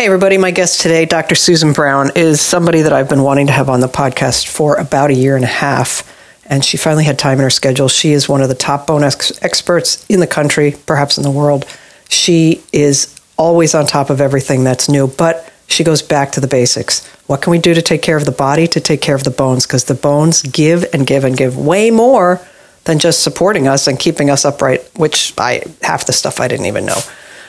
Hey, everybody. My guest today, Dr. Susan Brown, is somebody that I've been wanting to have on the podcast for about a year and a half. And she finally had time in her schedule. She is one of the top bone ex- experts in the country, perhaps in the world. She is always on top of everything that's new, but she goes back to the basics. What can we do to take care of the body, to take care of the bones? Because the bones give and give and give way more than just supporting us and keeping us upright, which I half the stuff I didn't even know.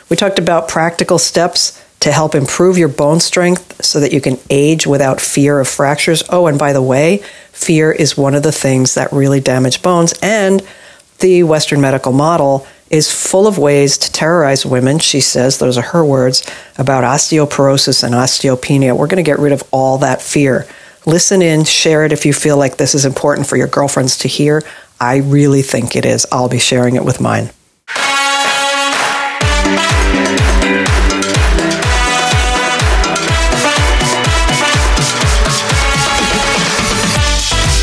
We talked about practical steps to help improve your bone strength so that you can age without fear of fractures. Oh, and by the way, fear is one of the things that really damage bones. And the Western medical model is full of ways to terrorize women. She says, those are her words, about osteoporosis and osteopenia. We're going to get rid of all that fear. Listen in, share it if you feel like this is important for your girlfriends to hear. I really think it is. I'll be sharing it with mine.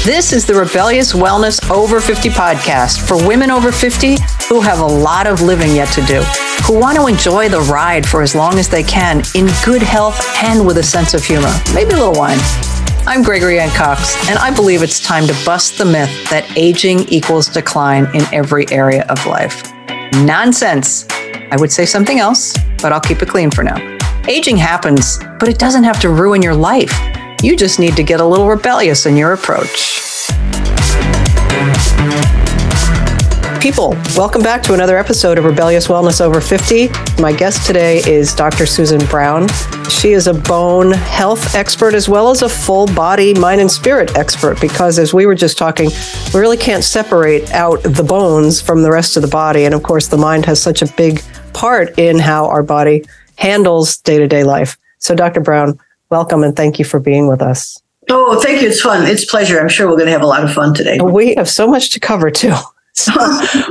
This is the Rebellious Wellness Over 50 podcast for women over 50 who have a lot of living yet to do, who want to enjoy the ride for as long as they can in good health and with a sense of humor, maybe a little wine. I'm Gregory Anne Cox, and I believe it's time to bust the myth that aging equals decline in every area of life. Nonsense. I would say something else, but I'll keep it clean for now. Aging happens, but it doesn't have to ruin your life. You just need to get a little rebellious in your approach. People, welcome back to another episode of Rebellious Wellness Over 50. My guest today is Dr. Susan Brown. She is a bone health expert as well as a full body, mind, and spirit expert because, as we were just talking, we really can't separate out the bones from the rest of the body. And of course, the mind has such a big part in how our body handles day to day life. So, Dr. Brown, welcome and thank you for being with us. Oh, thank you. It's fun. It's pleasure. I'm sure we're going to have a lot of fun today. We have so much to cover too. So,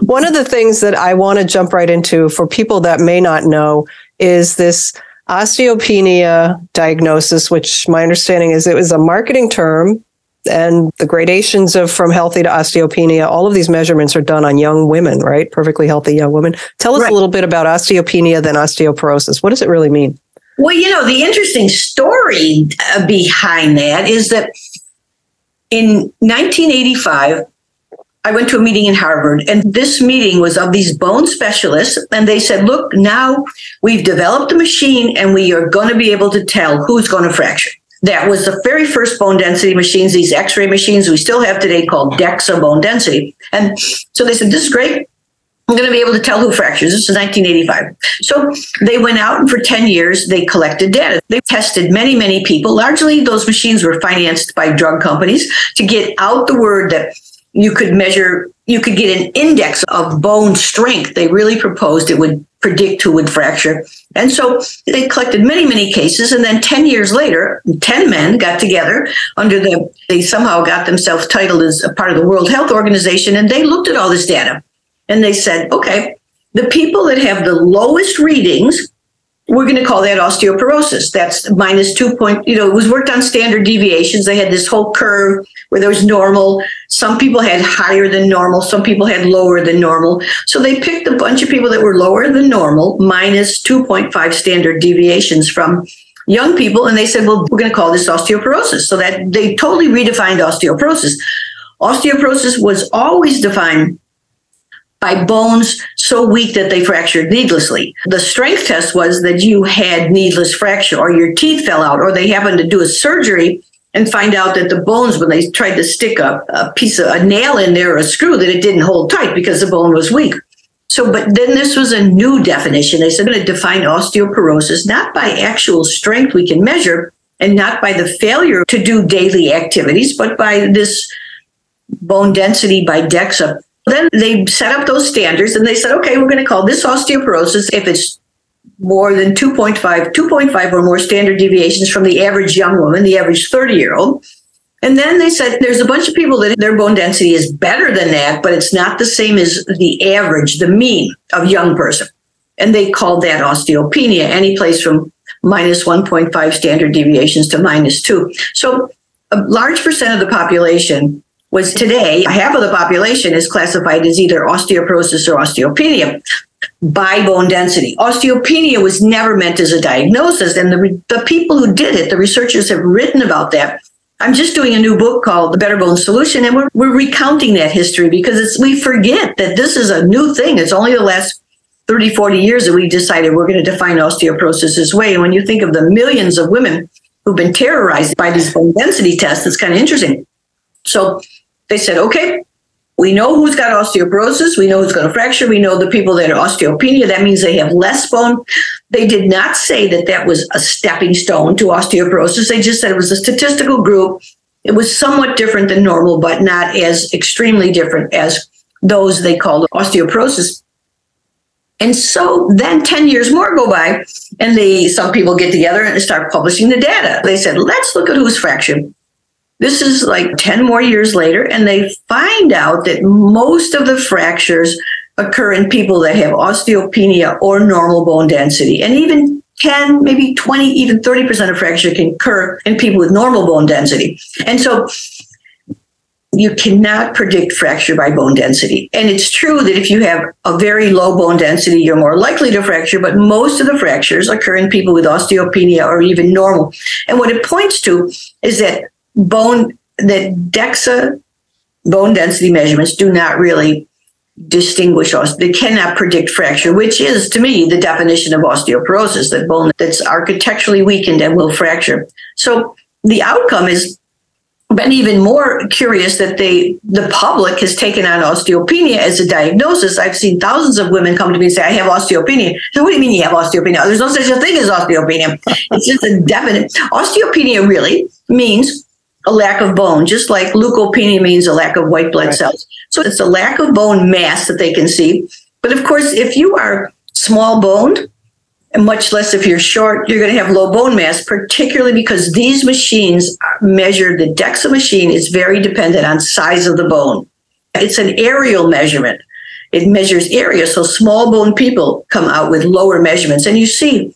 one of the things that I want to jump right into for people that may not know is this osteopenia diagnosis, which my understanding is it was a marketing term and the gradations of from healthy to osteopenia, all of these measurements are done on young women, right? Perfectly healthy young women. Tell us right. a little bit about osteopenia, then osteoporosis. What does it really mean? Well, you know, the interesting story uh, behind that is that in 1985, I went to a meeting in Harvard, and this meeting was of these bone specialists. And they said, Look, now we've developed a machine, and we are going to be able to tell who's going to fracture. That was the very first bone density machines, these x ray machines we still have today called DEXA bone density. And so they said, This is great. I'm going to be able to tell who fractures. This is 1985. So they went out and for 10 years, they collected data. They tested many, many people. Largely, those machines were financed by drug companies to get out the word that you could measure, you could get an index of bone strength. They really proposed it would predict who would fracture. And so they collected many, many cases. And then 10 years later, 10 men got together under the, they somehow got themselves titled as a part of the World Health Organization. And they looked at all this data and they said, okay, the people that have the lowest readings, we're going to call that osteoporosis. That's minus two point, you know, it was worked on standard deviations. They had this whole curve where there was normal. Some people had higher than normal. Some people had lower than normal. So they picked a bunch of people that were lower than normal, minus 2.5 standard deviations from young people. And they said, well, we're going to call this osteoporosis. So that they totally redefined osteoporosis. Osteoporosis was always defined by bones so weak that they fractured needlessly. The strength test was that you had needless fracture or your teeth fell out or they happened to do a surgery and find out that the bones, when they tried to stick a, a piece of a nail in there or a screw, that it didn't hold tight because the bone was weak. So, but then this was a new definition. They said, I'm going to define osteoporosis not by actual strength we can measure and not by the failure to do daily activities, but by this bone density by DEXA then they set up those standards and they said, okay, we're going to call this osteoporosis if it's more than 2.5, 2.5 or more standard deviations from the average young woman, the average 30 year old. And then they said there's a bunch of people that their bone density is better than that, but it's not the same as the average, the mean of young person. And they called that osteopenia, any place from minus 1.5 standard deviations to minus two. So a large percent of the population was today half of the population is classified as either osteoporosis or osteopenia. by bone density. Osteopenia was never meant as a diagnosis, and the, the people who did it, the researchers have written about that. I'm just doing a new book called The Better Bone Solution, and we're, we're recounting that history because it's, we forget that this is a new thing. It's only the last 30, 40 years that we decided we're going to define osteoporosis this way. And when you think of the millions of women who've been terrorized by these bone density tests, it's kind of interesting. So they said, okay, we know who's got osteoporosis. We know who's going to fracture. We know the people that are osteopenia. That means they have less bone. They did not say that that was a stepping stone to osteoporosis. They just said it was a statistical group. It was somewhat different than normal, but not as extremely different as those they called osteoporosis. And so then 10 years more go by, and they some people get together and start publishing the data. They said, let's look at who's fractured. This is like 10 more years later, and they find out that most of the fractures occur in people that have osteopenia or normal bone density. And even 10, maybe 20, even 30% of fracture can occur in people with normal bone density. And so you cannot predict fracture by bone density. And it's true that if you have a very low bone density, you're more likely to fracture, but most of the fractures occur in people with osteopenia or even normal. And what it points to is that bone that DEXA bone density measurements do not really distinguish us. They cannot predict fracture, which is to me the definition of osteoporosis, that bone that's architecturally weakened and will fracture. So the outcome is been even more curious that they the public has taken on osteopenia as a diagnosis. I've seen thousands of women come to me and say, I have osteopenia. So what do you mean you have osteopenia? There's no such a thing as osteopenia. It's just a definite osteopenia really means a lack of bone, just like leukopenia means a lack of white blood cells. So it's a lack of bone mass that they can see. But of course, if you are small boned, and much less if you're short, you're going to have low bone mass, particularly because these machines measure the DEXA machine is very dependent on size of the bone. It's an areal measurement. It measures area. So small bone people come out with lower measurements. And you see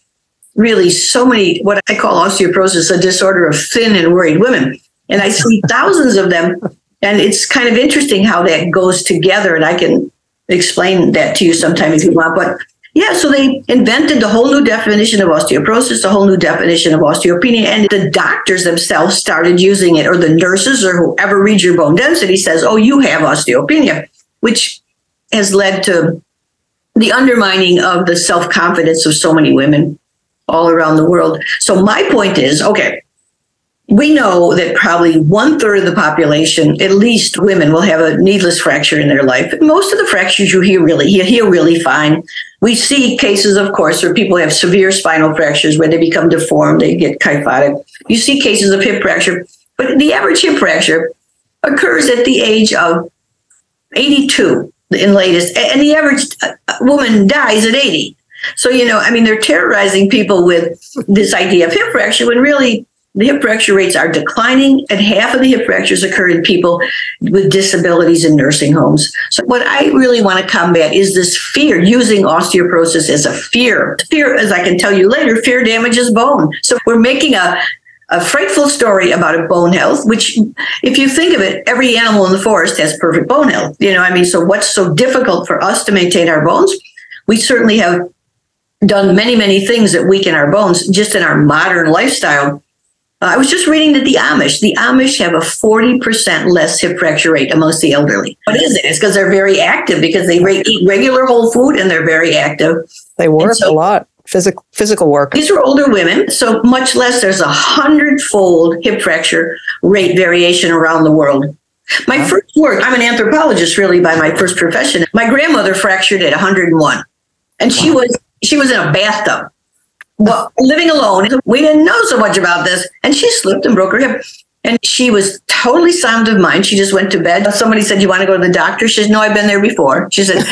really so many, what I call osteoporosis, a disorder of thin and worried women. And I see thousands of them. And it's kind of interesting how that goes together. And I can explain that to you sometime if you want. But yeah, so they invented the whole new definition of osteoporosis, a whole new definition of osteopenia, and the doctors themselves started using it, or the nurses, or whoever reads your bone density says, "Oh, you have osteopenia," which has led to the undermining of the self confidence of so many women all around the world. So my point is, okay, we know that probably one third of the population, at least women, will have a needless fracture in their life. Most of the fractures you hear really you heal really fine. We see cases, of course, where people have severe spinal fractures where they become deformed, they get kyphotic. You see cases of hip fracture, but the average hip fracture occurs at the age of 82 in latest, and the average uh, woman dies at 80. So, you know, I mean, they're terrorizing people with this idea of hip fracture when really the hip fracture rates are declining, and half of the hip fractures occur in people with disabilities in nursing homes. So, what I really want to combat is this fear, using osteoporosis as a fear. Fear, as I can tell you later, fear damages bone. So, we're making a a frightful story about a bone health, which, if you think of it, every animal in the forest has perfect bone health. You know, I mean, so what's so difficult for us to maintain our bones? We certainly have done many, many things that weaken our bones just in our modern lifestyle. I was just reading that the Amish, the Amish have a 40% less hip fracture rate amongst the elderly. What is it? It's because they're very active because they re- eat regular whole food and they're very active. They work so, a lot. Physical physical work. These are older women, so much less. There's a hundredfold hip fracture rate variation around the world. My first work, I'm an anthropologist really by my first profession. My grandmother fractured at 101, and she was she was in a bathtub living alone. We didn't know so much about this. And she slipped and broke her hip. And she was totally sound of mind. She just went to bed. Somebody said, You want to go to the doctor? She said, No, I've been there before. She said,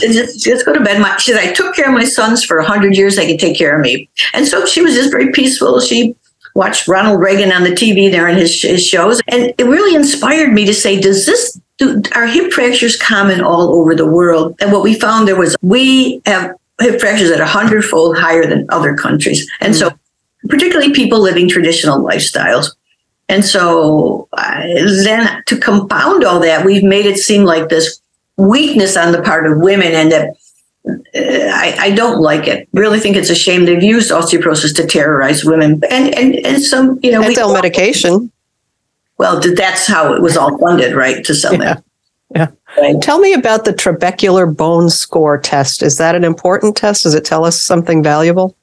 just, just go to bed. She said, I took care of my sons for 100 years. They could take care of me. And so she was just very peaceful. She watched Ronald Reagan on the TV there in his, his shows. And it really inspired me to say, Does this, do, are hip fractures common all over the world? And what we found there was we have hip fractures at a hundredfold higher than other countries. And mm. so, particularly people living traditional lifestyles. And so, uh, then to compound all that, we've made it seem like this weakness on the part of women and that I, I don't like it. Really think it's a shame they've used osteoporosis to terrorize women, and and and some you know we sell medication. Well, that's how it was all funded, right? To sell yeah. Yeah. Right. Tell me about the trabecular bone score test. Is that an important test? Does it tell us something valuable?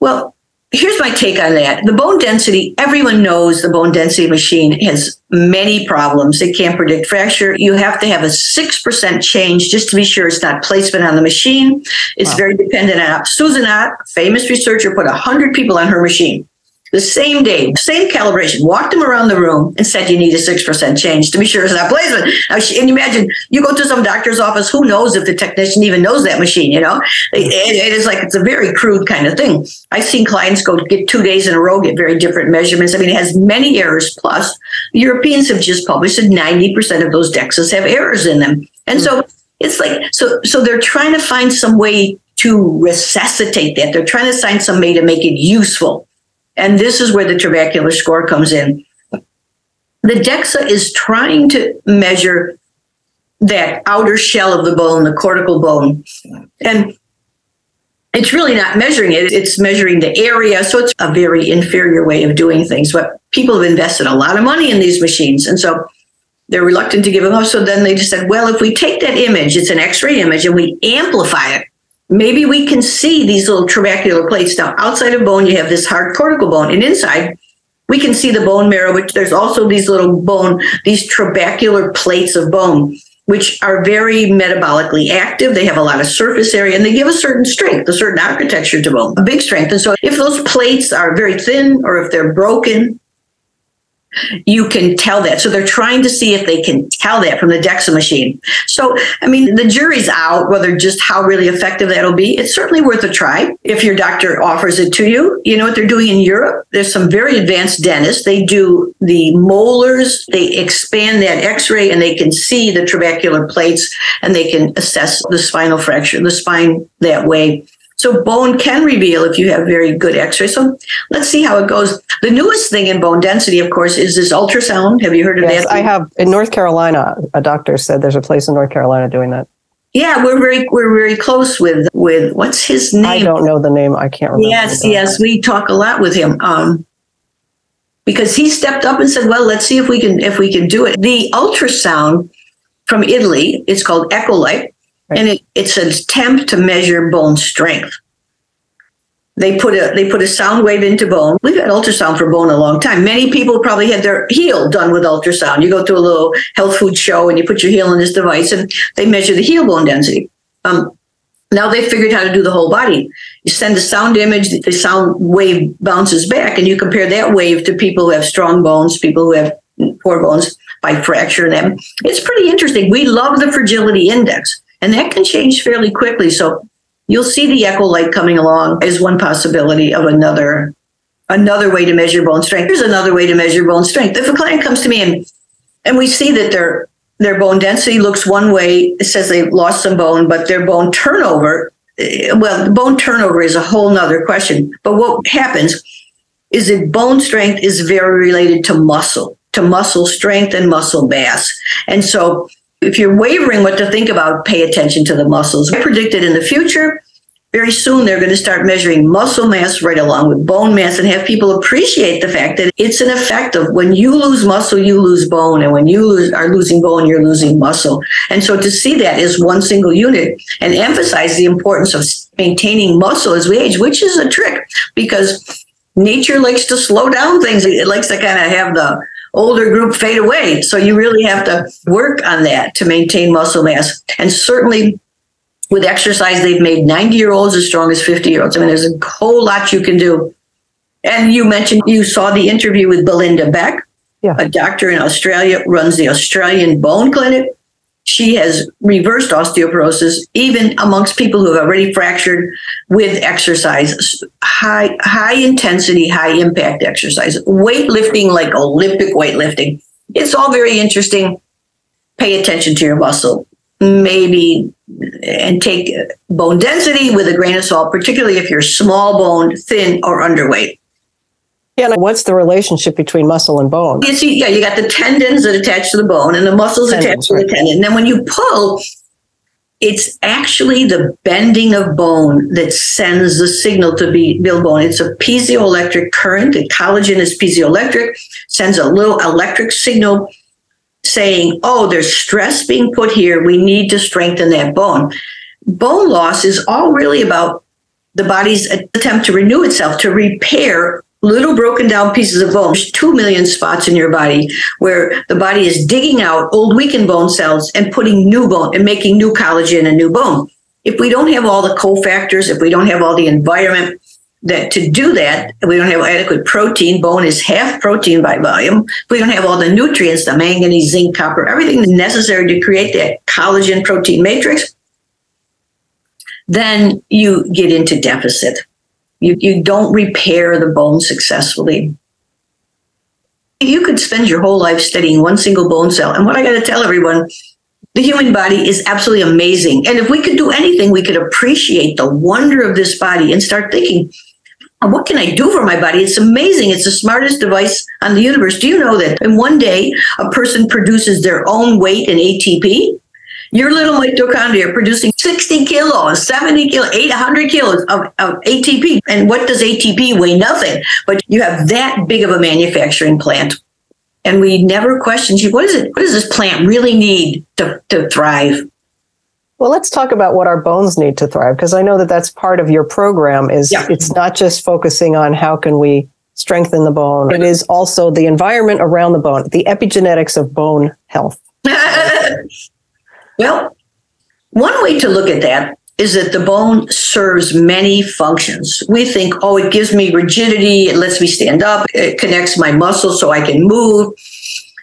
Well, here's my take on that. The bone density, everyone knows the bone density machine has many problems. It can't predict fracture. You have to have a 6% change just to be sure it's not placement on the machine. It's wow. very dependent on Susan Ott, famous researcher, put 100 people on her machine the same day, same calibration, walked him around the room and said, you need a 6% change to be sure it's not placement. Now, and imagine you go to some doctor's office, who knows if the technician even knows that machine, you know? It, it is like, it's a very crude kind of thing. I've seen clients go get two days in a row, get very different measurements. I mean, it has many errors. Plus, Europeans have just published that 90% of those DEXAs have errors in them. And mm-hmm. so it's like, so, so they're trying to find some way to resuscitate that. They're trying to find some way to make it useful. And this is where the trabecular score comes in. The DEXA is trying to measure that outer shell of the bone, the cortical bone. And it's really not measuring it, it's measuring the area. So it's a very inferior way of doing things. But people have invested a lot of money in these machines. And so they're reluctant to give them up. So then they just said, well, if we take that image, it's an x ray image, and we amplify it, maybe we can see these little trabecular plates. Now, outside of bone, you have this hard cortical bone, and inside, we can see the bone marrow, but there's also these little bone, these trabecular plates of bone, which are very metabolically active. They have a lot of surface area and they give a certain strength, a certain architecture to bone, a big strength. And so if those plates are very thin or if they're broken, you can tell that. So they're trying to see if they can tell that from the DEXA machine. So, I mean, the jury's out whether just how really effective that'll be. It's certainly worth a try if your doctor offers it to you. You know what they're doing in Europe? There's some very advanced dentists. They do the molars, they expand that x ray and they can see the trabecular plates and they can assess the spinal fracture, the spine that way. So bone can reveal if you have very good x-ray. So let's see how it goes. The newest thing in bone density, of course, is this ultrasound. Have you heard of yes, that? I have. In North Carolina, a doctor said there's a place in North Carolina doing that. Yeah, we're very we're very close with with what's his name? I don't know the name. I can't remember. Yes, yes, we talk a lot with him. Um, because he stepped up and said, "Well, let's see if we can if we can do it." The ultrasound from Italy, it's called Echolight. Right. And it, it's an attempt to measure bone strength. They put a they put a sound wave into bone. We've had ultrasound for bone a long time. Many people probably had their heel done with ultrasound. You go to a little health food show and you put your heel in this device and they measure the heel bone density. Um, now they figured how to do the whole body. You send a sound image, the sound wave bounces back, and you compare that wave to people who have strong bones, people who have poor bones by fracture them. It's pretty interesting. We love the fragility index. And that can change fairly quickly. So you'll see the Echolight coming along as one possibility of another another way to measure bone strength. Here's another way to measure bone strength. If a client comes to me and and we see that their their bone density looks one way, it says they've lost some bone, but their bone turnover, eh, well, bone turnover is a whole nother question. But what happens is that bone strength is very related to muscle, to muscle strength and muscle mass. And so if you're wavering what to think about, pay attention to the muscles. I predicted in the future, very soon they're going to start measuring muscle mass right along with bone mass and have people appreciate the fact that it's an effect of when you lose muscle, you lose bone. And when you lose, are losing bone, you're losing muscle. And so to see that as one single unit and emphasize the importance of maintaining muscle as we age, which is a trick because nature likes to slow down things. It likes to kind of have the older group fade away. So you really have to work on that to maintain muscle mass. And certainly with exercise, they've made 90 year olds as strong as 50 year olds. I mean, there's a whole lot you can do. And you mentioned you saw the interview with Belinda Beck, yeah. a doctor in Australia, runs the Australian Bone Clinic she has reversed osteoporosis even amongst people who have already fractured with exercise high high intensity high impact exercise weightlifting like olympic weightlifting. It's all very interesting. Pay attention to your muscle. Maybe and take bone density with a grain of salt particularly if you're small boned thin or underweight yeah, and what's the relationship between muscle and bone? You see, yeah, you got the tendons that attach to the bone and the muscles tendons, attached to the tendon. And then when you pull, it's actually the bending of bone that sends the signal to be build bone. It's a piezoelectric current. The collagen is piezoelectric, sends a little electric signal saying, oh, there's stress being put here. We need to strengthen that bone. Bone loss is all really about the body's attempt to renew itself, to repair little broken down pieces of bone. There's two million spots in your body where the body is digging out old weakened bone cells and putting new bone and making new collagen and new bone. If we don't have all the cofactors, if we don't have all the environment that to do that, we don't have adequate protein, bone is half protein by volume. If we don't have all the nutrients, the manganese, zinc, copper, everything necessary to create that collagen protein matrix, then you get into deficit. You, you don't repair the bone successfully. You could spend your whole life studying one single bone cell. And what I got to tell everyone, the human body is absolutely amazing. And if we could do anything, we could appreciate the wonder of this body and start thinking, what can I do for my body? It's amazing. It's the smartest device on the universe. Do you know that in one day, a person produces their own weight in ATP? Your little mitochondria are producing 60 kilos, 70 kilos, 800 kilos of, of ATP. And what does ATP weigh? Nothing. But you have that big of a manufacturing plant. And we never question, what is it? What does this plant really need to, to thrive? Well, let's talk about what our bones need to thrive, because I know that that's part of your program. Is yeah. it's not just focusing on how can we strengthen the bone; it is also the environment around the bone, the epigenetics of bone health. Well, one way to look at that is that the bone serves many functions. We think, oh, it gives me rigidity, it lets me stand up, it connects my muscles so I can move.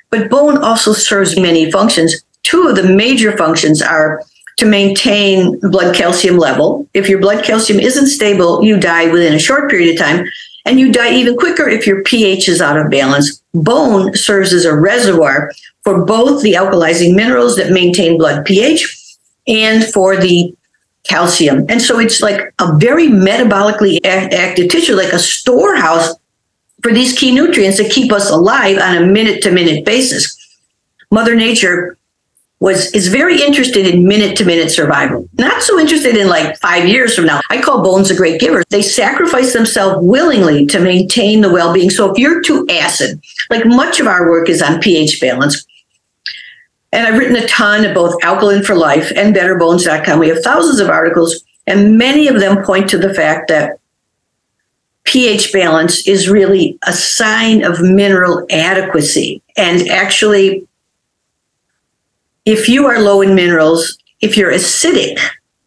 But bone also serves many functions. Two of the major functions are to maintain blood calcium level. If your blood calcium isn't stable, you die within a short period of time, and you die even quicker if your pH is out of balance. Bone serves as a reservoir for both the alkalizing minerals that maintain blood pH and for the calcium. And so it's like a very metabolically active tissue, like a storehouse for these key nutrients that keep us alive on a minute to minute basis. Mother Nature was is very interested in minute to minute survival. Not so interested in like 5 years from now. I call bones a great giver. They sacrifice themselves willingly to maintain the well-being. So if you're too acid, like much of our work is on pH balance, and I've written a ton of both Alkaline for Life and BetterBones.com. We have thousands of articles, and many of them point to the fact that pH balance is really a sign of mineral adequacy. And actually, if you are low in minerals, if you're acidic,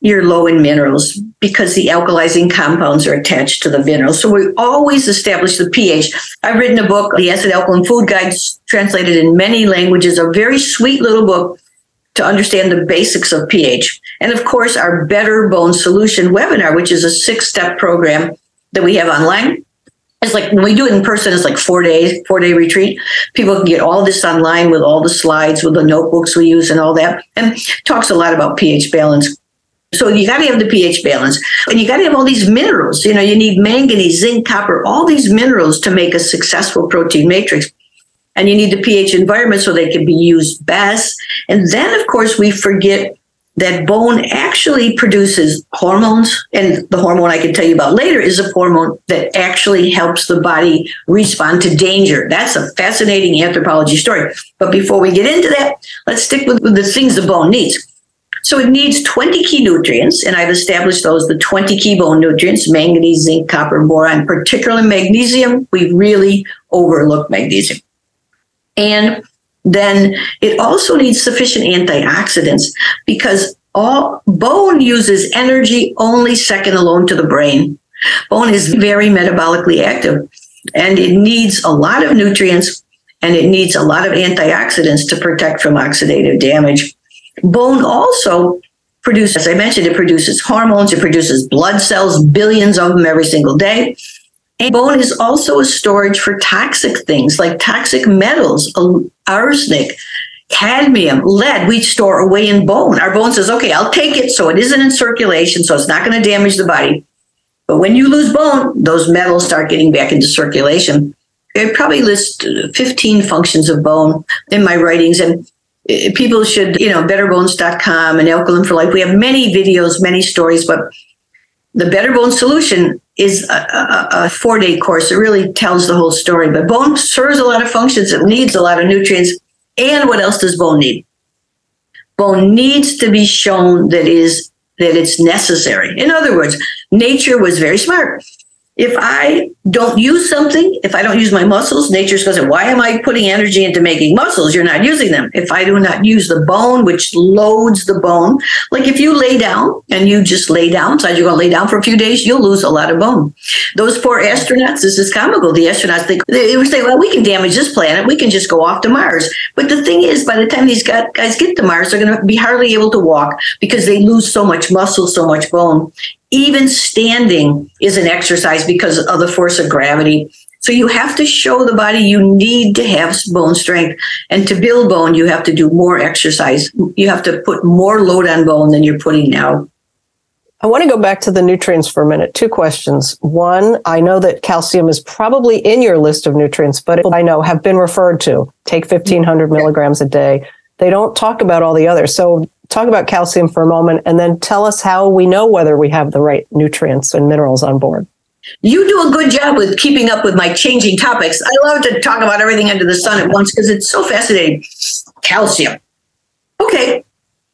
you're low in minerals because the alkalizing compounds are attached to the minerals. So we always establish the pH. I've written a book, The Acid Alkaline Food Guide, translated in many languages, a very sweet little book to understand the basics of pH. And of course, our Better Bone Solution webinar, which is a six step program that we have online. It's like when we do it in person, it's like four days, four day retreat. People can get all this online with all the slides, with the notebooks we use and all that. And talks a lot about pH balance so you got to have the pH balance and you got to have all these minerals. You know, you need manganese, zinc, copper, all these minerals to make a successful protein matrix. And you need the pH environment so they can be used best. And then, of course, we forget that bone actually produces hormones. And the hormone I can tell you about later is a hormone that actually helps the body respond to danger. That's a fascinating anthropology story. But before we get into that, let's stick with, with the things the bone needs. So it needs 20 key nutrients, and I've established those the 20 key bone nutrients manganese, zinc, copper, boron, particularly magnesium. We really overlook magnesium. And then it also needs sufficient antioxidants because all bone uses energy only second alone to the brain. Bone is very metabolically active and it needs a lot of nutrients and it needs a lot of antioxidants to protect from oxidative damage. Bone also produces, as I mentioned, it produces hormones, it produces blood cells, billions of them every single day. And bone is also a storage for toxic things like toxic metals, arsenic, cadmium, lead, we store away in bone. Our bone says, okay, I'll take it so it isn't in circulation, so it's not going to damage the body. But when you lose bone, those metals start getting back into circulation. I probably list 15 functions of bone in my writings. And people should, you know, betterbones.com and Alkaline for Life. We have many videos, many stories, but the Better Bone Solution is a, a, a four day course. It really tells the whole story. But bone serves a lot of functions, it needs a lot of nutrients. And what else does bone need? Bone needs to be shown that is that it's necessary. In other words, nature was very smart if I don't use something, if I don't use my muscles, nature's going to say, why am I putting energy into making muscles? You're not using them. If I do not use the bone, which loads the bone, like if you lay down and you just lay down, so you're going to lay down for a few days, you'll lose a lot of bone. Those poor astronauts, this is comical. The astronauts, they, they would say, well, we can damage this planet. We can just go off to Mars. But the thing is, by the time these guys get to Mars, they're going to be hardly able to walk because they lose so much muscle, so much bone even standing is an exercise because of the force of gravity. So you have to show the body you need to have bone strength. And to build bone, you have to do more exercise. You have to put more load on bone than you're putting now. I want to go back to the nutrients for a minute. Two questions. One, I know that calcium is probably in your list of nutrients, but I know have been referred to. Take 1500 milligrams a day. They don't talk about all the others. So talk about calcium for a moment and then tell us how we know whether we have the right nutrients and minerals on board. You do a good job with keeping up with my changing topics. I love to talk about everything under the sun at once because it's so fascinating. Calcium. Okay.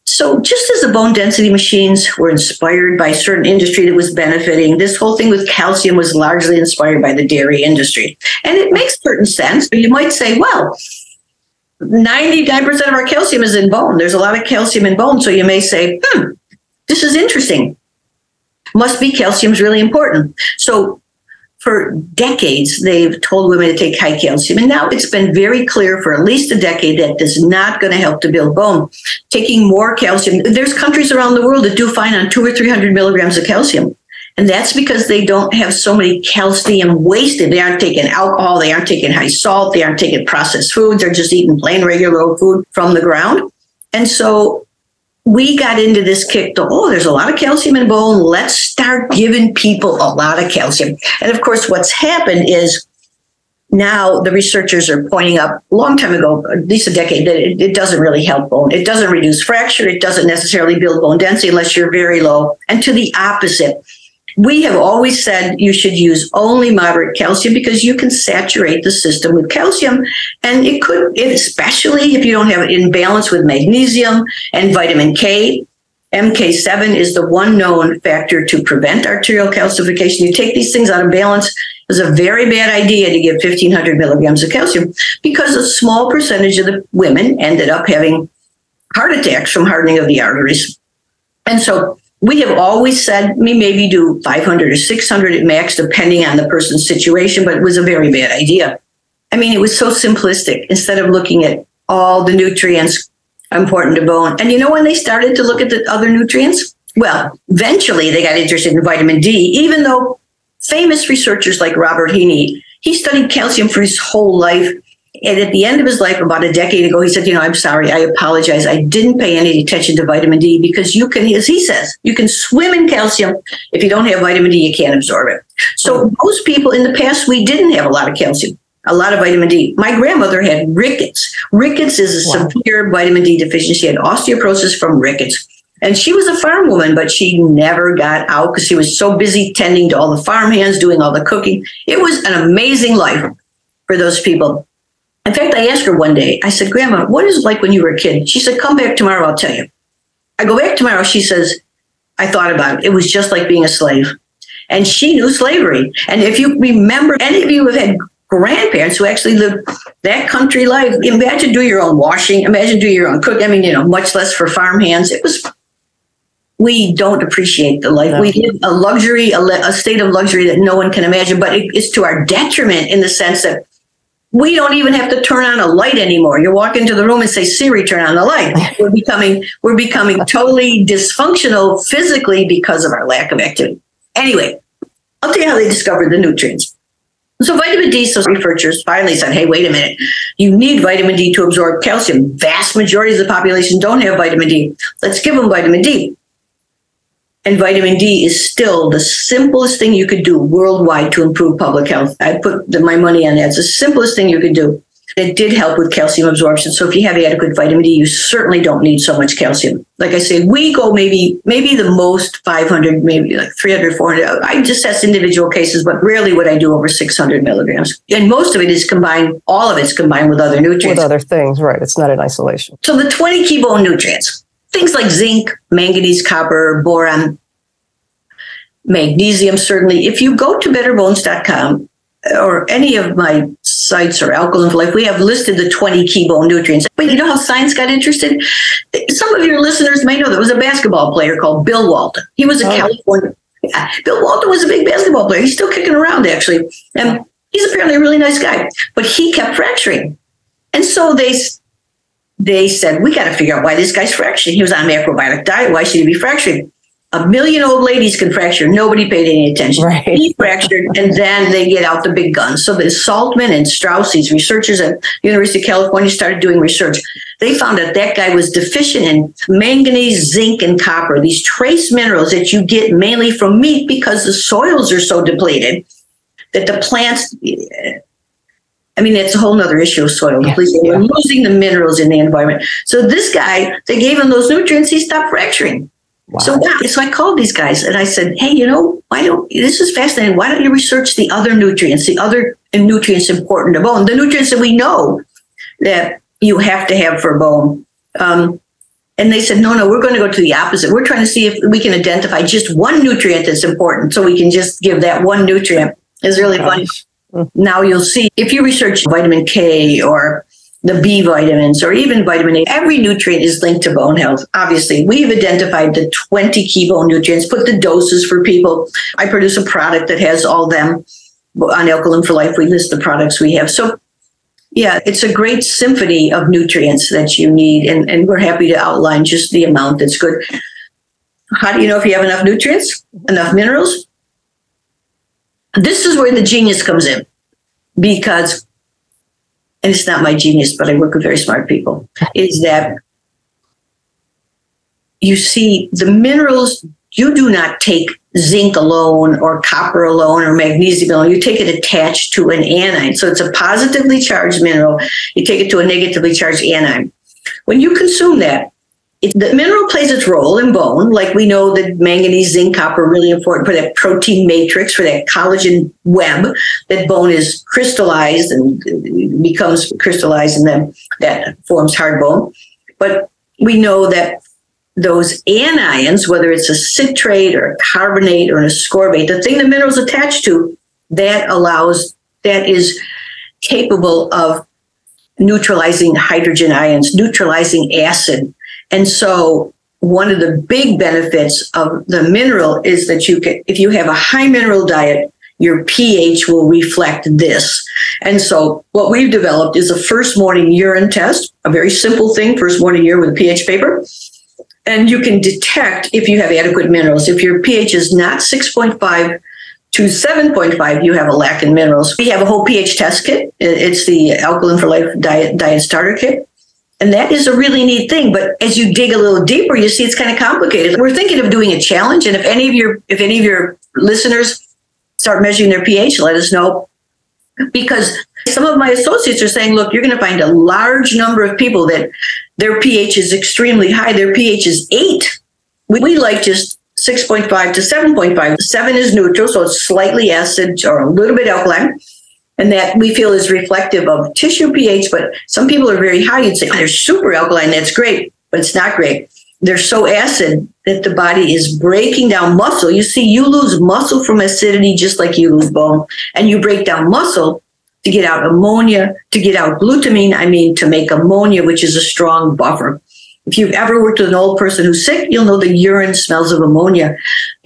So, just as the bone density machines were inspired by certain industry that was benefiting, this whole thing with calcium was largely inspired by the dairy industry. And it makes certain sense, but you might say, well, 99% of our calcium is in bone. There's a lot of calcium in bone. So you may say, hmm, this is interesting. Must be calcium is really important. So for decades, they've told women to take high calcium. And now it's been very clear for at least a decade that that is not going to help to build bone. Taking more calcium, there's countries around the world that do fine on two or 300 milligrams of calcium. And that's because they don't have so many calcium wasted. They aren't taking alcohol, they aren't taking high salt, they aren't taking processed foods, they're just eating plain regular food from the ground. And so we got into this kick to, oh, there's a lot of calcium in bone. Let's start giving people a lot of calcium. And of course, what's happened is now the researchers are pointing up a long time ago, at least a decade, that it, it, doesn't really help bone. It doesn't reduce fracture. It doesn't necessarily build bone density unless you're very low. And to the opposite, we have always said you should use only moderate calcium because you can saturate the system with calcium. And it could, especially if you don't have an imbalance with magnesium and vitamin K. MK7 is the one known factor to prevent arterial calcification. You take these things out of balance, it's a very bad idea to give 1500 milligrams of calcium because a small percentage of the women ended up having heart attacks from hardening of the arteries. And so we have always said we maybe do 500 or 600 at max, depending on the person's situation, but it was a very bad idea. I mean, it was so simplistic instead of looking at all the nutrients important to bone. And you know when they started to look at the other nutrients? Well, eventually they got interested in vitamin D, even though famous researchers like Robert Heaney, he studied calcium for his whole life. And at the end of his life, about a decade ago, he said, You know, I'm sorry. I apologize. I didn't pay any attention to vitamin D because you can, as he says, you can swim in calcium. If you don't have vitamin D, you can't absorb it. So, hmm. most people in the past, we didn't have a lot of calcium, a lot of vitamin D. My grandmother had rickets. Rickets is a wow. severe vitamin D deficiency. She had osteoporosis from rickets. And she was a farm woman, but she never got out because she was so busy tending to all the farm hands, doing all the cooking. It was an amazing life for those people. In fact, I asked her one day, I said, Grandma, what is it like when you were a kid? She said, Come back tomorrow, I'll tell you. I go back tomorrow. She says, I thought about it. It was just like being a slave. And she knew slavery. And if you remember, any of you have had grandparents who actually lived that country life, imagine do your own washing, imagine do your own cooking. I mean, you know, much less for farm hands. It was, we don't appreciate the life. We live a luxury, a, a, state of luxury that no one can imagine, but it, it's to our detriment in the sense that we don't even have to turn on a light anymore. You walk into the room and say, Siri, turn on the light. We're becoming, we're becoming totally dysfunctional physically because of our lack of activity. Anyway, I'll tell you how they discovered the nutrients. So vitamin D, so researchers finally said, hey, wait a minute. You need vitamin D to absorb calcium. Vast majority of the population don't have vitamin D. Let's give them vitamin D and vitamin D is still the simplest thing you could do worldwide to improve public health. I put the, my money on that. It's the simplest thing you could do. It did help with calcium absorption. So if you have adequate vitamin D, you certainly don't need so much calcium. Like I say, we go maybe maybe the most 500, maybe like 300, 400. I just test individual cases, but rarely would I do over 600 milligrams. And most of it is combined, all of it's combined with other nutrients. With other things, right. It's not in isolation. So the 20 key bone nutrients, things like zinc, manganese, copper, boron, magnesium, certainly. If you go to betterbones.com, uh, or any of my sites or alkaline life, we have listed the 20 key bone nutrients. But you know how science got interested? Some of your listeners may know there was a basketball player called Bill Walton. He was a oh. California. Yeah, Bill Walton was a big basketball player. He's still kicking around, actually. And he's apparently a really nice guy. But he kept fracturing. And so they they said, we got to figure out why this guy's fracturing. He was on a macrobiotic diet. Why should he be fracturing? a million old ladies can fracture. Nobody paid any attention. Right. He fractured, and then they get out the big guns. So the Saltman and Strause, these researchers at University of California, started doing research. They found that that guy was deficient in manganese, zinc, and copper. These trace minerals that you get mainly from meat because the soils are so depleted that the plants. I mean, it's a whole other issue of soil depletion. We're losing the minerals in the environment. So this guy, they gave him those nutrients, he stopped fracturing. Wow. So yeah, so I called these guys and I said, "Hey, you know, why don't this is fascinating? Why don't you research the other nutrients, the other nutrients important to bone, the nutrients that we know that you have to have for bone?" Um, and they said, "No, no, we're going to go to the opposite. We're trying to see if we can identify just one nutrient that's important, so we can just give that one nutrient." It's really oh, funny. Mm-hmm. Now you'll see if you research vitamin K or the B vitamins, or even vitamin A. Every nutrient is linked to bone health. Obviously, we've identified the 20 key bone nutrients, put the doses for people. I produce a product that has all them on Alkaline for Life. We list the products we have. So, yeah, it's a great symphony of nutrients that you need, and, and we're happy to outline just the amount that's good. How do you know if you have enough nutrients, enough minerals? This is where the genius comes in because and it's not my genius, but I work with very smart people, is that you see the minerals, you do not take zinc alone or copper alone or magnesium alone. You take it attached to an anion. So it's a positively charged mineral. You take it to a negatively charged anion. When you consume that, it, the mineral plays its role in bone, like we know that manganese, zinc, copper are really important for that protein matrix, for that collagen web that bone is crystallized and becomes crystallized and then that forms hard bone. But we know that those anions, whether it's a citrate or a carbonate or an ascorbate, the thing the mineral's attached to, that allows, that is capable of neutralizing hydrogen ions, neutralizing acid, and so one of the big benefits of the mineral is that you can, if you have a high mineral diet, your pH will reflect this. And so what we've developed is a first morning urine test, a very simple thing, first morning urine with a pH paper. And you can detect if you have adequate minerals. If your pH is not 6.5 to 7.5, you have a lack in minerals. We have a whole pH test kit. It's the Alkaline for Life Diet, Diet Starter Kit. And that is a really neat thing. But as you dig a little deeper, you see it's kind of complicated. We're thinking of doing a challenge. And if any of your if any of your listeners start measuring their pH, let us know. Because some of my associates are saying, look, you're going to find a large number of people that their pH is extremely high. Their pH is eight. We, we like just 6.5 to 7.5. Seven is neutral, so it's slightly acid or a little bit alkaline and that we feel is reflective of tissue pH. But some people are very high. You'd say, oh, they're super alkaline. That's great, but it's not great. They're so acid that the body is breaking down muscle. You see, you lose muscle from acidity just like you lose bone, and you break down muscle to get out ammonia, to get out glutamine. I mean, to make ammonia, which is a strong buffer. If you've ever worked with an old person who's sick, you'll know the urine smells of ammonia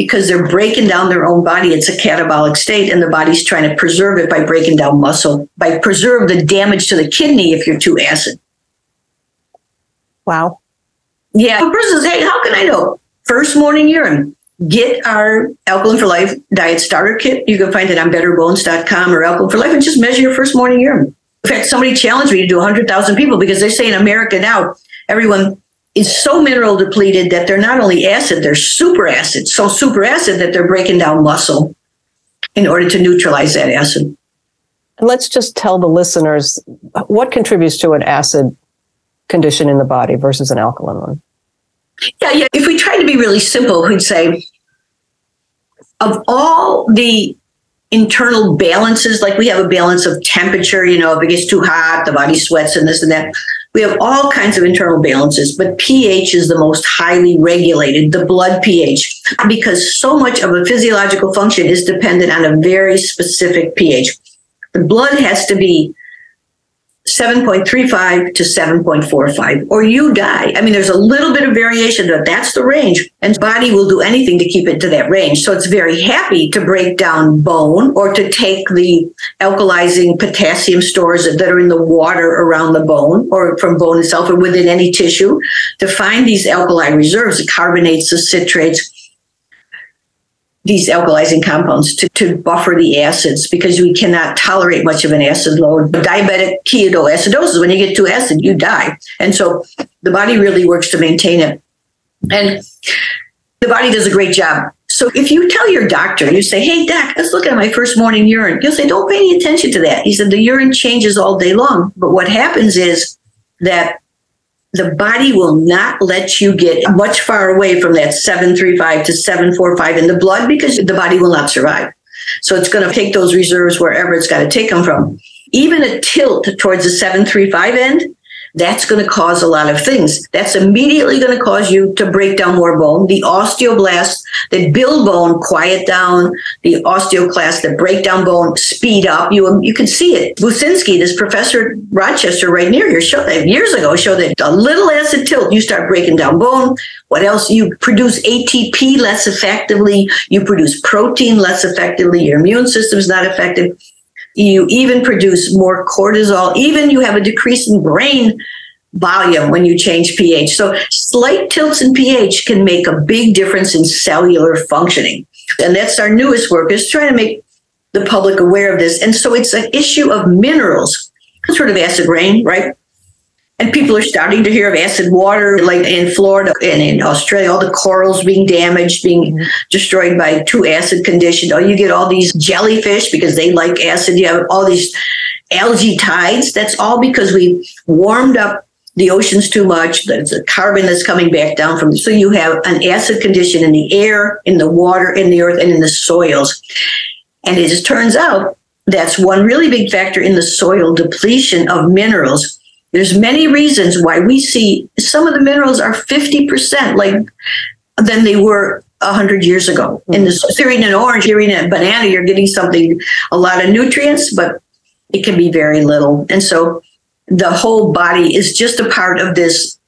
because they're breaking down their own body. It's a catabolic state, and the body's trying to preserve it by breaking down muscle, by preserve the damage to the kidney if you're too acid. Wow. Yeah. A person says, hey, how can I know? First morning urine. Get our Alkaline for Life diet starter kit. You can find it on betterbones.com or Alkaline for Life and just measure your first morning urine. In fact, somebody challenged me to do 100,000 people because they say in America now, everyone is so mineral depleted that they're not only acid, they're super acid. So super acid that they're breaking down muscle in order to neutralize that acid. And let's just tell the listeners what contributes to an acid condition in the body versus an alkaline one. Yeah, yeah. If we try to be really simple, we'd say of all the internal balances, like we have a balance of temperature, you know, if it gets too hot, the body sweats and this and that. We have all kinds of internal balances, but pH is the most highly regulated, the blood pH, because so much of a physiological function is dependent on a very specific pH. The blood has to be 7.35 to 7.45 or you die. I mean, there's a little bit of variation, but that's the range. And body will do anything to keep it to that range. So it's very happy to break down bone or to take the alkalizing potassium stores that are in the water around the bone or from bone itself or within any tissue to find these alkali reserves, the carbonates, the citrates, these alkalizing compounds to, to buffer the acids because we cannot tolerate much of an acid load. Diabetic ketoacidosis, when you get too acid, you die. And so the body really works to maintain it. And the body does a great job. So if you tell your doctor, you say, Hey, doc, let's look at my first morning urine. He'll say, Don't pay any attention to that. He said, The urine changes all day long. But what happens is that the body will not let you get much far away from that 735 to 745 in the blood because the body will not survive. So it's going to take those reserves wherever it's got to take them from. Even a tilt towards the 735 end that's going to cause a lot of things. That's immediately going to cause you to break down more bone. The osteoblasts that build bone quiet down. The osteoclasts that break down bone speed up. You you can see it. Bushinsky, this professor at Rochester right near here, showed that years ago, showed that a little acid tilt, you start breaking down bone. What else? You produce ATP less effectively. You produce protein less effectively. Your immune system is not effective you even produce more cortisol, even you have a decrease in brain volume when you change pH. So slight tilts in pH can make a big difference in cellular functioning. And that's our newest work is trying to make the public aware of this. And so it's an issue of minerals. Sort of acid rain, right? And people are starting to hear of acid water, like in Florida and in Australia, all the corals being damaged, being mm-hmm. destroyed by too acid conditioned. Oh, you get all these jellyfish because they like acid. You have all these algae tides. That's all because we warmed up the oceans too much. There's a carbon that's coming back down from. So you have an acid condition in the air, in the water, in the earth, and in the soils. And it just turns out that's one really big factor in the soil depletion of minerals there's many reasons why we see some of the minerals are 50% like than they were 100 years ago. Hmm. In the so you're eating an orange, you're eating a banana, you're getting something, a lot of nutrients, but it can be very little. And so the whole body is just a part of this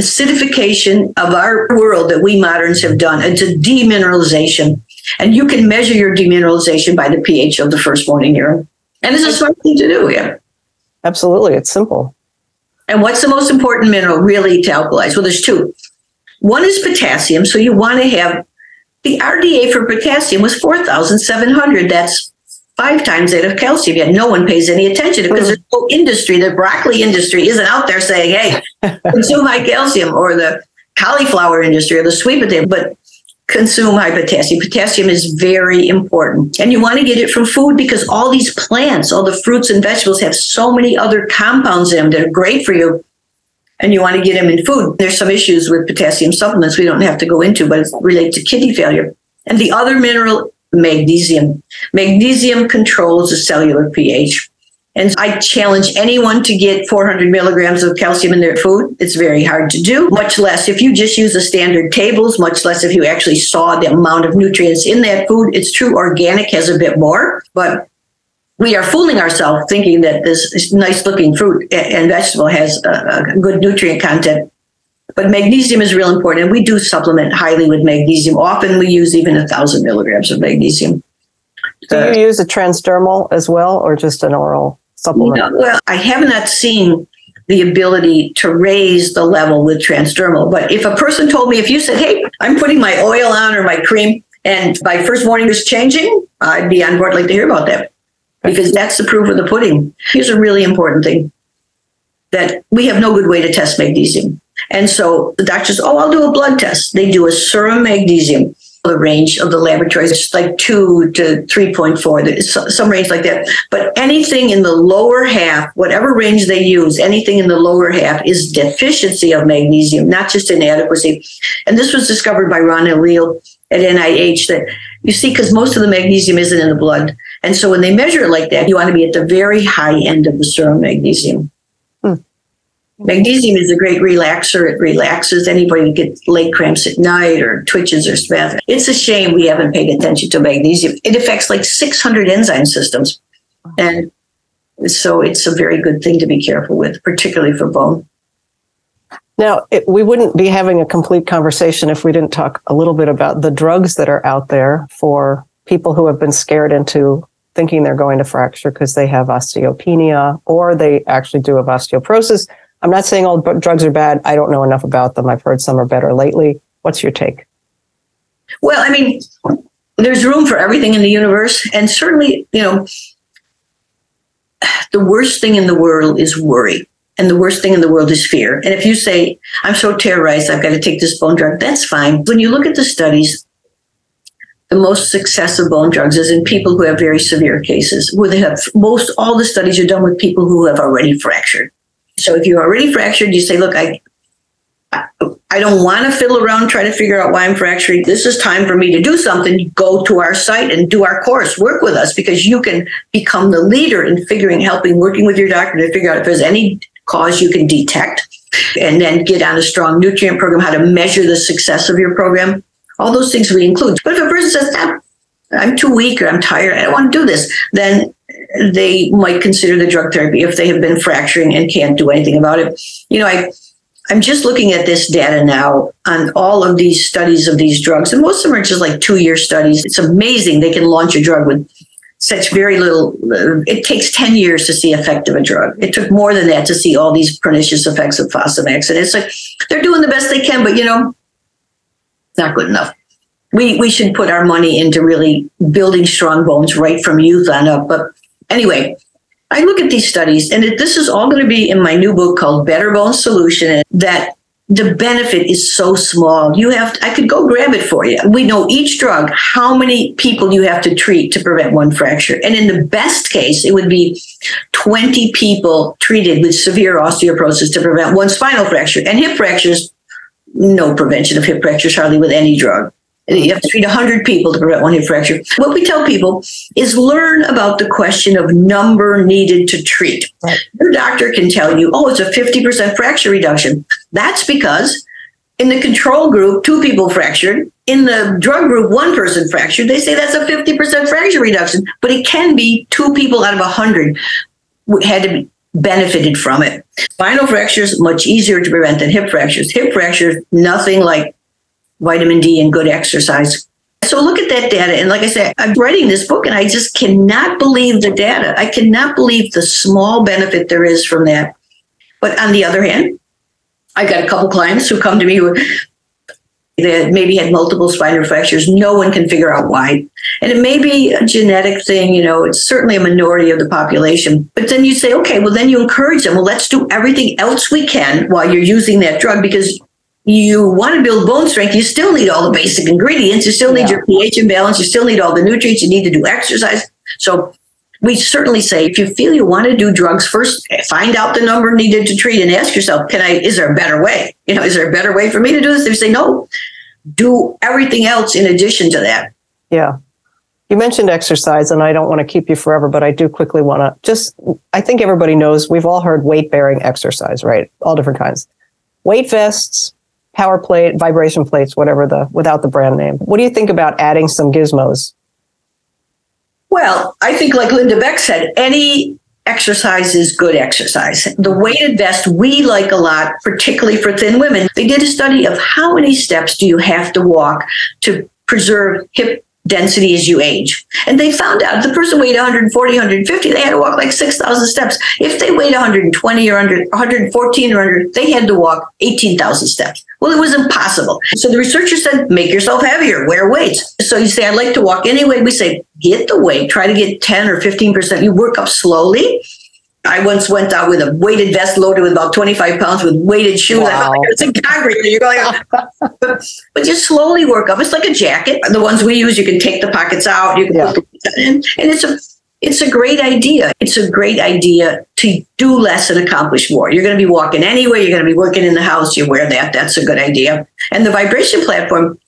acidification of our world that we moderns have done. It's a demineralization. And you can measure your demineralization by the pH of the first morning urine. And it's a smart thing to do, yeah. Absolutely. It's simple. And what's the most important mineral really to alkalize? Well, there's two. One is potassium. So you want to have the RDA for potassium was 4,700. That's five times that of calcium. Yet no one pays any attention because there's no industry. The broccoli industry isn't out there saying, hey, consume high calcium or the cauliflower industry or the sweet potato. But consume high potassium. Potassium is very important. And you want to get it from food because all these plants, all the fruits and vegetables have so many other compounds in them that are great for you. And you want to get them in food. There's some issues with potassium supplements we don't have to go into, but it's related to kidney failure. And the other mineral, magnesium. Magnesium controls the cellular pH. And I challenge anyone to get 400 milligrams of calcium in their food. It's very hard to do, much less if you just use the standard tables, much less if you actually saw the amount of nutrients in that food. It's true, organic has a bit more, but we are fooling ourselves thinking that this nice looking fruit and vegetable has a, good nutrient content. But magnesium is real important. And we do supplement highly with magnesium. Often we use even a thousand milligrams of magnesium. Do you use a transdermal as well, or just an oral? Supplement? Well, I have not seen the ability to raise the level with transdermal. But if a person told me, if you said, hey, I'm putting my oil on or my cream and my first morning is changing, I'd be on board. Like to hear about that because that's the proof of the pudding. Here's a really important thing that we have no good way to test magnesium. And so the doctors, oh, I'll do a blood test. They do a serum magnesium. The range of the laboratories. It's like two to 3.4, some range like that. But anything in the lower half, whatever range they use, anything in the lower half is deficiency of magnesium, not just inadequacy. And this was discovered by Ron Elin at NIH that you see, because most of the magnesium isn't in the blood. And so when they measure it like that, you want to be at the very high end of the serum magnesium. Magnesium is a great relaxer. It relaxes anybody who gets leg cramps at night or twitches or spasms. It's a shame we haven't paid attention to magnesium. It affects like 600 enzyme systems. And so it's a very good thing to be careful with, particularly for bone. Now, it, we wouldn't be having a complete conversation if we didn't talk a little bit about the drugs that are out there for people who have been scared into thinking they're going to fracture because they have osteopenia or they actually do have osteoporosis I'm not saying all drugs are bad. I don't know enough about them. I've heard some are better lately. What's your take? Well, I mean, there's room for everything in the universe. And certainly, you know, the worst thing in the world is worry. And the worst thing in the world is fear. And if you say, I'm so terrorized, I've got to take this bone drug, that's fine. When you look at the studies, the most success of bone drugs is in people who have very severe cases, where they have most all the studies are done with people who have already fractured. So if you're already fractured, you say, look, I, I don't want to fiddle around trying to figure out why I'm fracturing. This is time for me to do something. Go to our site and do our course. Work with us because you can become the leader in figuring, helping, working with your doctor to figure out if there's any cause you can detect and then get on a strong nutrient program, how to measure the success of your program. All those things we include. But if a person says, ah, I'm too weak or I'm tired, I don't want to do this, then they might consider the drug therapy if they have been fracturing and can't do anything about it. You know, I I'm just looking at this data now on all of these studies of these drugs, and most of them are just like two year studies. It's amazing they can launch a drug with such very little. It takes 10 years to see effect of a drug. It took more than that to see all these pernicious effects of Fosamax. And it's like they're doing the best they can, but you know, not good enough. We, we should put our money into really building strong bones right from youth on up. But Anyway, I look at these studies, and this is all going to be in my new book called Better Bone Solution. That the benefit is so small. You have to, I could go grab it for you. We know each drug, how many people you have to treat to prevent one fracture. And in the best case, it would be 20 people treated with severe osteoporosis to prevent one spinal fracture. And hip fractures, no prevention of hip fractures hardly with any drug. You have to treat 100 people to prevent one hip fracture. What we tell people is learn about the question of number needed to treat. Right. Your doctor can tell you, oh, it's a 50% fracture reduction. That's because in the control group, two people fractured. In the drug group, one person fractured. They say that's a 50% fracture reduction, but it can be two people out of 100 had to be benefited from it. Spinal fractures, much easier to prevent than hip fractures. Hip fractures, nothing like vitamin D and good exercise. So look at that data. And like I said, I'm writing this book and I just cannot believe the data. I cannot believe the small benefit there is from that. But on the other hand, I've got a couple clients who come to me who they maybe had multiple spinal fractures. No one can figure out why. And it may be a genetic thing, you know, it's certainly a minority of the population. But then you say, okay, well, then you encourage them, well, let's do everything else we can while you're using that drug because you want to build bone strength, you still need all the basic ingredients. You still need yeah. your pH imbalance. You still need all the nutrients. You need to do exercise. So we certainly say if you feel you want to do drugs first, find out the number needed to treat and ask yourself, can I, is there a better way? You know, is there a better way for me to do this? They say, no, do everything else in addition to that. Yeah. You mentioned exercise, and I don't want to keep you forever, but I do quickly want to just, I think everybody knows we've all heard weight bearing exercise, right? All different kinds. Weight vests, power plate, vibration plates, whatever the without the brand name. What do you think about adding some gizmos? Well, I think like Linda Beck said, any exercise is good exercise. The weighted vest we like a lot, particularly for thin women. They did a study of how many steps do you have to walk to preserve hip density as you age. And they found out the person weighed 140, 150, they had to walk like 6,000 steps. If they weighed 120 or under 114 or under, they had to walk 18,000 steps. Well, it was impossible. So the researchers said, make yourself heavier, wear weights. So you say, I'd like to walk anyway. We say, get the weight, try to get 10 or 15%. You work up slowly. I once went out with a weighted vest loaded with about 25 pounds with weighted shoes. Wow. I felt like was in concrete. You're going, but, but just slowly work up. It's like a jacket. The ones we use, you can take the pockets out. You can yeah. put in, and it's a it's a great idea. It's a great idea to do less and accomplish more. You're going to be walking anywhere. You're going to be working in the house. You wear that. That's a good idea. And the vibration platform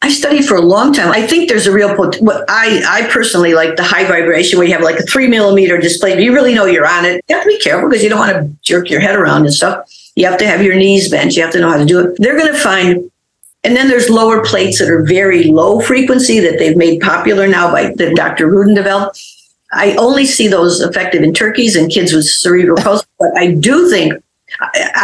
I studied for a long time. I think there's a real what I I personally like the high vibration where you have like a three millimeter display. You really know you're on it. You have to be careful because you don't want to jerk your head around and stuff. You have to have your knees bent. You have to know how to do it. They're going to find, and then there's lower plates that are very low frequency that they've made popular now by the Dr. Rubin developed. I only see those effective in turkeys and kids with cerebral palsy, but I do think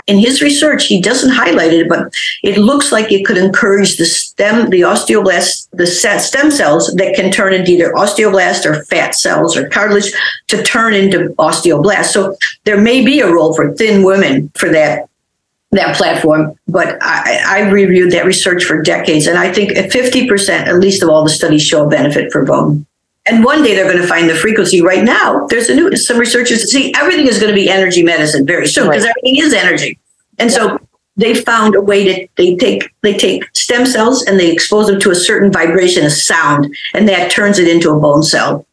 in his research, he doesn't highlight it, but it looks like it could encourage the stem, the osteoblast, the stem cells that can turn into either osteoblast or fat cells or cartilage to turn into osteoblast. So there may be a role for thin women for that that platform. But I, I reviewed that research for decades, and I think 50% at least of all the studies show a benefit for bone. And one day they're going to find the frequency. Right now, there's a new some researchers see everything is going to be energy medicine very soon because right. everything is energy. And yeah. so they found a way to they take they take stem cells and they expose them to a certain vibration, a sound, and that turns it into a bone cell.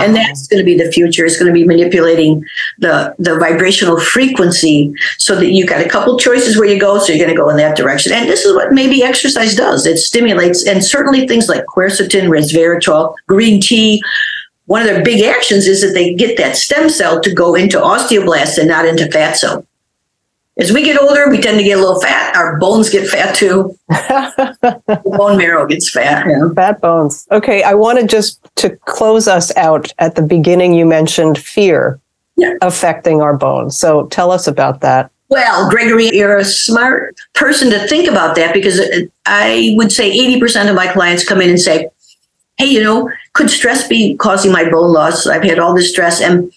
And that's going to be the future. It's going to be manipulating the the vibrational frequency so that you got a couple choices where you go. So you're going to go in that direction. And this is what maybe exercise does. It stimulates, and certainly things like quercetin, resveratrol, green tea. One of their big actions is that they get that stem cell to go into osteoblast and not into fat cell. As we get older, we tend to get a little fat. Our bones get fat too. bone marrow gets fat. Yeah. Fat bones. Okay, I wanted just to close us out at the beginning. You mentioned fear yeah. affecting our bones. So tell us about that. Well, Gregory, you're a smart person to think about that because uh, I would say 80% of my clients come in and say, Hey, you know, could stress be causing my bone loss? I've had all this stress. And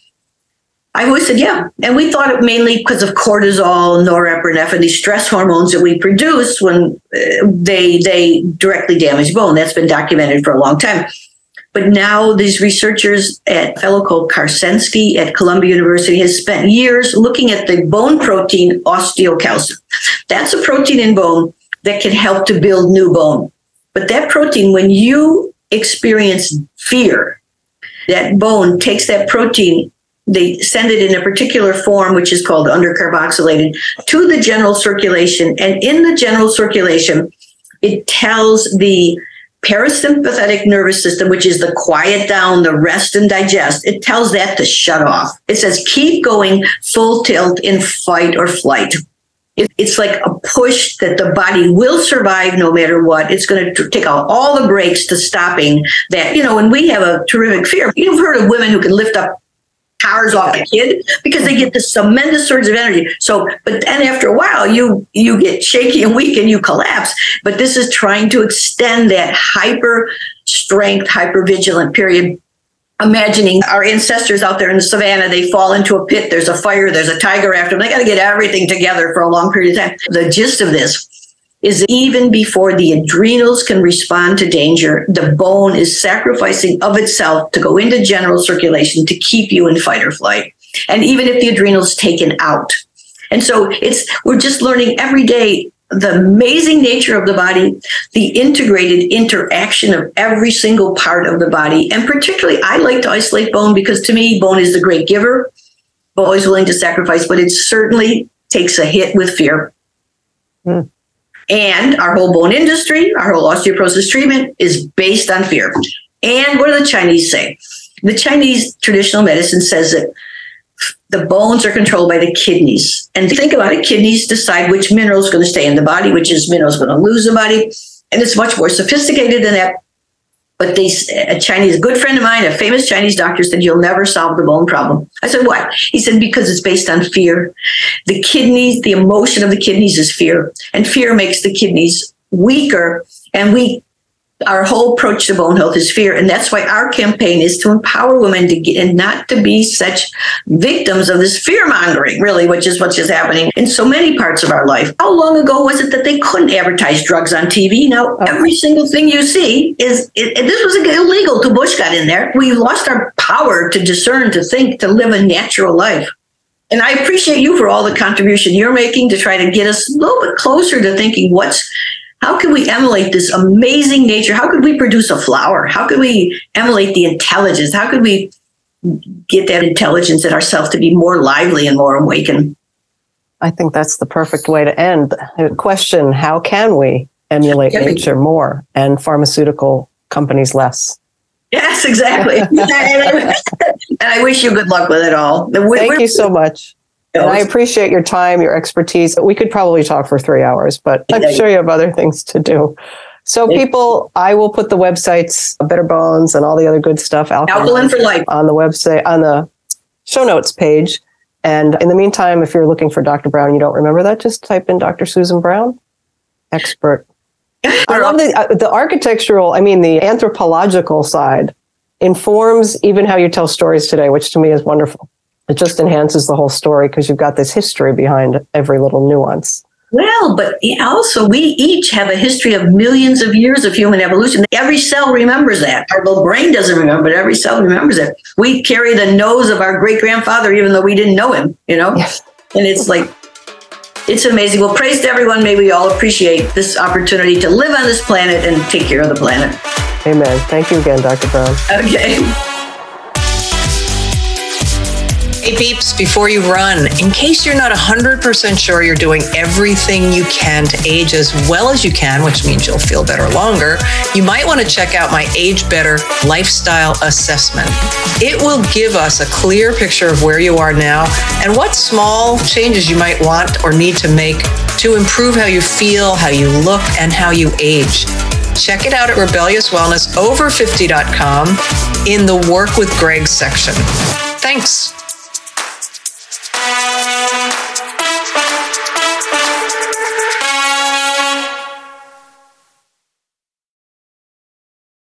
I always said, yeah. And we thought it mainly because of cortisol, norepinephrine, these stress hormones that we produce when uh, they they directly damage bone. That's been documented for a long time. But now these researchers at fellow called Karsenty at Columbia University has spent years looking at the bone protein osteocalcin. That's a protein in bone that can help to build new bone. But that protein, when you experience fear, that bone takes that protein they send it in a particular form, which is called undercarboxylated, to the general circulation. And in the general circulation, it tells the parasympathetic nervous system, which is the quiet down, the rest and digest, it tells that to shut off. It says, keep going full tilt in fight or flight. It's like a push that the body will survive no matter what. It's going to take out all the brakes to stopping that. You know, when we have a terrific fear, you've heard of women who can lift up powers off a kid because they get this tremendous surge of energy. So, but then after a while, you you get shaky and weak and you collapse. But this is trying to extend that hyper strength, hyper vigilant period. Imagining our ancestors out there in the savannah, they fall into a pit. There's a fire. There's a tiger after them. They got to get everything together for a long period of time. The gist of this is even before the adrenals can respond to danger, the bone is sacrificing of itself to go into general circulation to keep you in fight or flight. And even if the adrenals taken out. And so it's we're just learning every day the amazing nature of the body, the integrated interaction of every single part of the body. And particularly, I like to isolate bone because to me, bone is the great giver, always willing to sacrifice, but it certainly takes a hit with fear. Mm. And our whole bone industry, our whole osteoporosis treatment is based on fear. And what do the Chinese say? The Chinese traditional medicine says that the bones are controlled by the kidneys. And think about it, kidneys decide which mineral is going to stay in the body, which is mineral is going to lose the body. And it's much more sophisticated than that. But a Chinese, a good friend of mine, a famous Chinese doctor said, you'll never solve the bone problem. I said, what? He said, because it's based on fear. The kidneys, the emotion of the kidneys is fear. And fear makes the kidneys weaker. And we our whole approach to bone health is fear. And that's why our campaign is to empower women to get and not to be such victims of this fear mongering, really, which is what's just happening in so many parts of our life. How long ago was it that they couldn't advertise drugs on TV? Now, oh. every single thing you see is, it, this was illegal till Bush got in there. We lost our power to discern, to think, to live a natural life. And I appreciate you for all the contribution you're making to try to get us a little bit closer to thinking what's how can we emulate this amazing nature? How could we produce a flower? How could we emulate the intelligence? How could we get that intelligence in ourselves to be more lively and more awakened? I think that's the perfect way to end. The question How can we emulate Can we? nature more and pharmaceutical companies less? Yes, exactly. and, I, and I wish you good luck with it all. We- Thank we're- you so much. And I appreciate your time, your expertise. We could probably talk for three hours, but I'm sure you have other things to do. So, people, I will put the websites, Better Bones, and all the other good stuff, Alkaline for life. on the website, on the show notes page. And in the meantime, if you're looking for Dr. Brown, you don't remember that, just type in Dr. Susan Brown, expert. I love the uh, the architectural. I mean, the anthropological side informs even how you tell stories today, which to me is wonderful. It just enhances the whole story because you've got this history behind every little nuance. Well, but also we each have a history of millions of years of human evolution. Every cell remembers that. Our little brain doesn't remember, but every cell remembers it. We carry the nose of our great grandfather, even though we didn't know him, you know? Yes. And it's like, it's amazing. Well, praise to everyone. May we all appreciate this opportunity to live on this planet and take care of the planet. Amen. Thank you again, Dr. Brown. Okay. Hey peeps, before you run, in case you're not 100% sure you're doing everything you can to age as well as you can, which means you'll feel better longer, you might want to check out my Age Better Lifestyle Assessment. It will give us a clear picture of where you are now and what small changes you might want or need to make to improve how you feel, how you look, and how you age. Check it out at rebelliouswellnessover50.com in the Work with Greg section. Thanks.